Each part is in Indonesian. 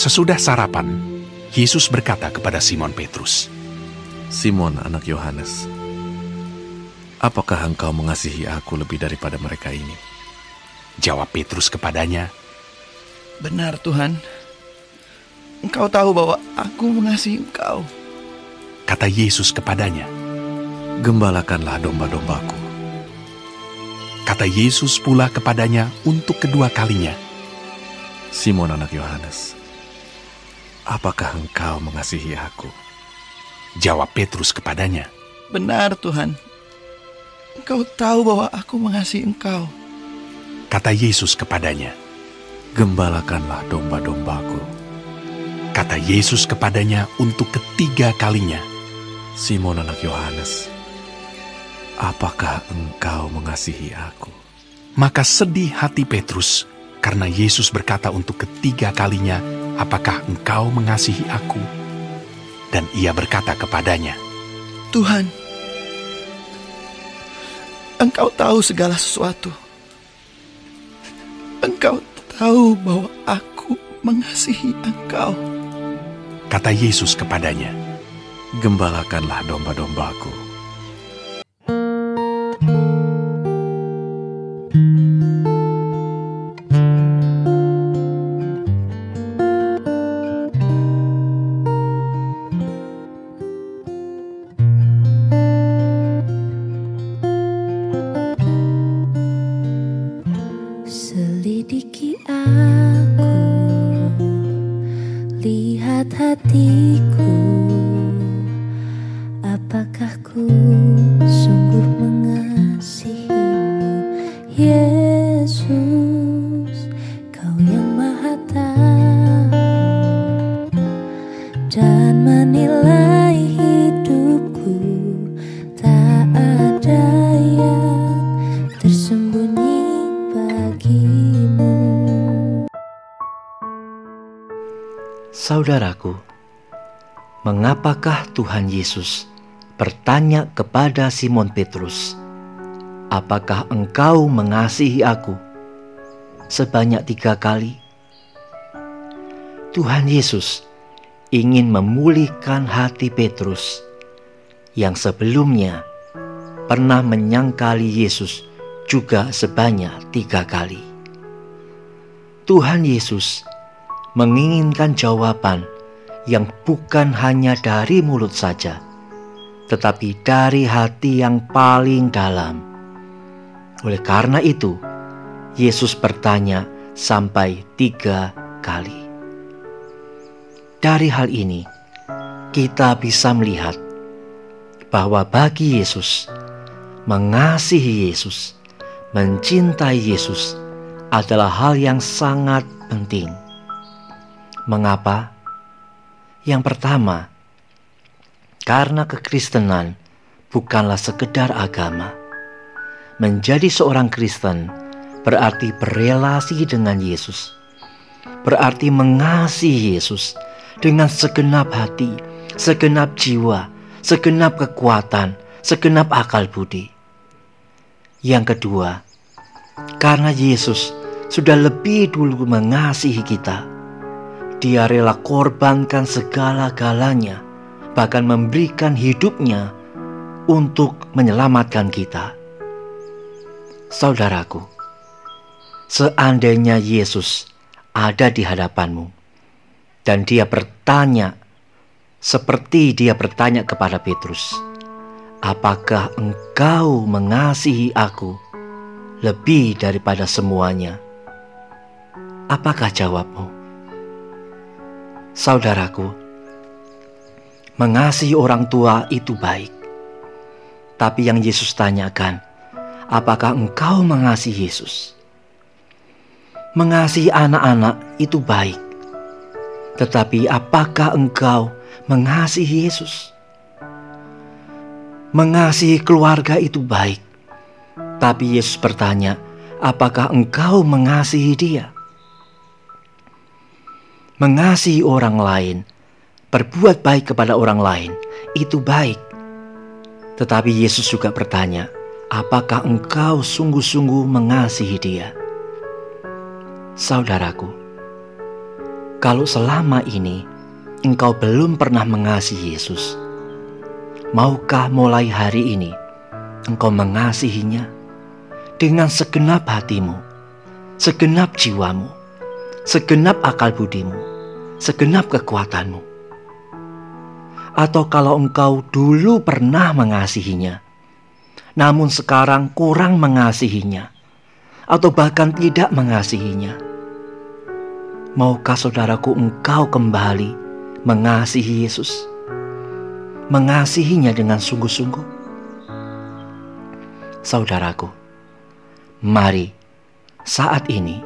Sesudah sarapan, Yesus berkata kepada Simon Petrus, Simon anak Yohanes, apakah engkau mengasihi aku lebih daripada mereka ini? Jawab Petrus kepadanya, Benar Tuhan, Engkau tahu bahwa aku mengasihi Engkau. Kata Yesus kepadanya, Gembalakanlah domba-dombaku. Kata Yesus pula kepadanya untuk kedua kalinya, Simon anak Yohanes, apakah engkau mengasihi aku? Jawab Petrus kepadanya, Benar Tuhan, Engkau tahu bahwa aku mengasihi Engkau. Kata Yesus kepadanya, Gembalakanlah domba-dombaku. Kata Yesus kepadanya untuk ketiga kalinya, Simon anak Yohanes, apakah engkau mengasihi aku? Maka sedih hati Petrus karena Yesus berkata untuk ketiga kalinya, apakah engkau mengasihi aku? Dan ia berkata kepadanya, Tuhan, Engkau tahu segala sesuatu. Engkau tahu bahwa aku mengasihi Engkau. kata Yesus kepadanya, Gembalakanlah domba-dombaku. Yesus, Kau yang Maha Tahu dan menilai hidupku, tak ada yang tersembunyi bagimu. Saudaraku, mengapakah Tuhan Yesus bertanya kepada Simon Petrus, "Apakah engkau mengasihi Aku?" sebanyak tiga kali? Tuhan Yesus ingin memulihkan hati Petrus yang sebelumnya pernah menyangkali Yesus juga sebanyak tiga kali. Tuhan Yesus menginginkan jawaban yang bukan hanya dari mulut saja, tetapi dari hati yang paling dalam. Oleh karena itu, Yesus bertanya sampai tiga kali. Dari hal ini, kita bisa melihat bahwa bagi Yesus, mengasihi Yesus, mencintai Yesus adalah hal yang sangat penting. Mengapa? Yang pertama, karena kekristenan bukanlah sekedar agama. Menjadi seorang Kristen berarti berelasi dengan Yesus. Berarti mengasihi Yesus dengan segenap hati, segenap jiwa, segenap kekuatan, segenap akal budi. Yang kedua, karena Yesus sudah lebih dulu mengasihi kita, Dia rela korbankan segala-galanya, bahkan memberikan hidupnya untuk menyelamatkan kita. Saudaraku, seandainya Yesus ada di hadapanmu dan Dia bertanya seperti Dia bertanya kepada Petrus, "Apakah engkau mengasihi Aku lebih daripada semuanya?" Apakah jawabmu? Saudaraku, mengasihi orang tua itu baik. Tapi yang Yesus tanyakan, apakah engkau mengasihi Yesus? Mengasihi anak-anak itu baik. Tetapi apakah engkau mengasihi Yesus? Mengasihi keluarga itu baik. Tapi Yesus bertanya, apakah engkau mengasihi dia? Mengasihi orang lain, berbuat baik kepada orang lain, itu baik. Tetapi Yesus juga bertanya, apakah engkau sungguh-sungguh mengasihi dia? Saudaraku, Kalau selama ini engkau belum pernah mengasihi Yesus, maukah mulai hari ini engkau mengasihinya dengan segenap hatimu, segenap jiwamu, segenap akal budimu, segenap kekuatanmu? Atau kalau engkau dulu pernah mengasihinya, namun sekarang kurang mengasihinya, atau bahkan tidak mengasihinya, Maukah saudaraku engkau kembali mengasihi Yesus? Mengasihinya dengan sungguh-sungguh? Saudaraku, mari saat ini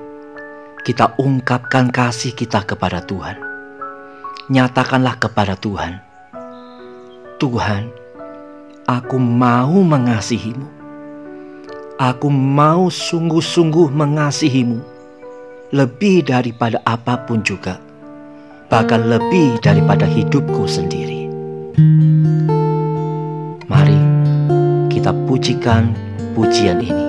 kita ungkapkan kasih kita kepada Tuhan. Nyatakanlah kepada Tuhan, Tuhan, aku mau mengasihimu. Aku mau sungguh-sungguh mengasihimu lebih daripada apa pun juga, bahkan lebih daripada hidupku sendiri. Mari kita pujikan pujian ini.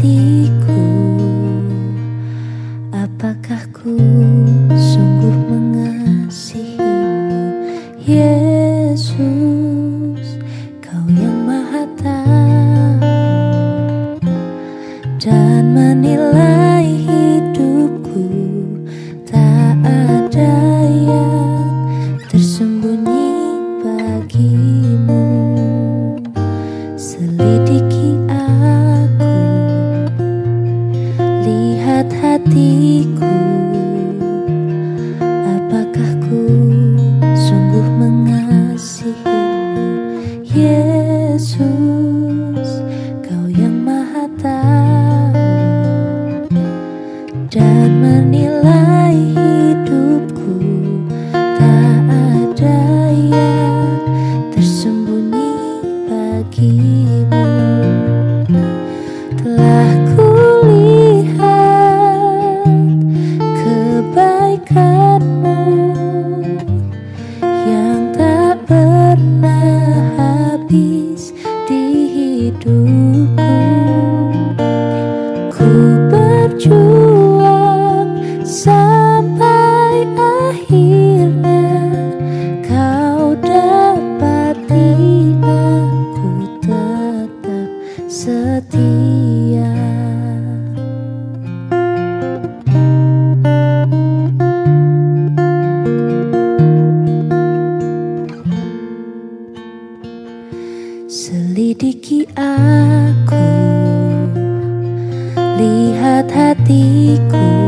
Lihat hatiku. Hatiku setia. Selidiki aku Lihat hatiku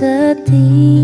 sedih.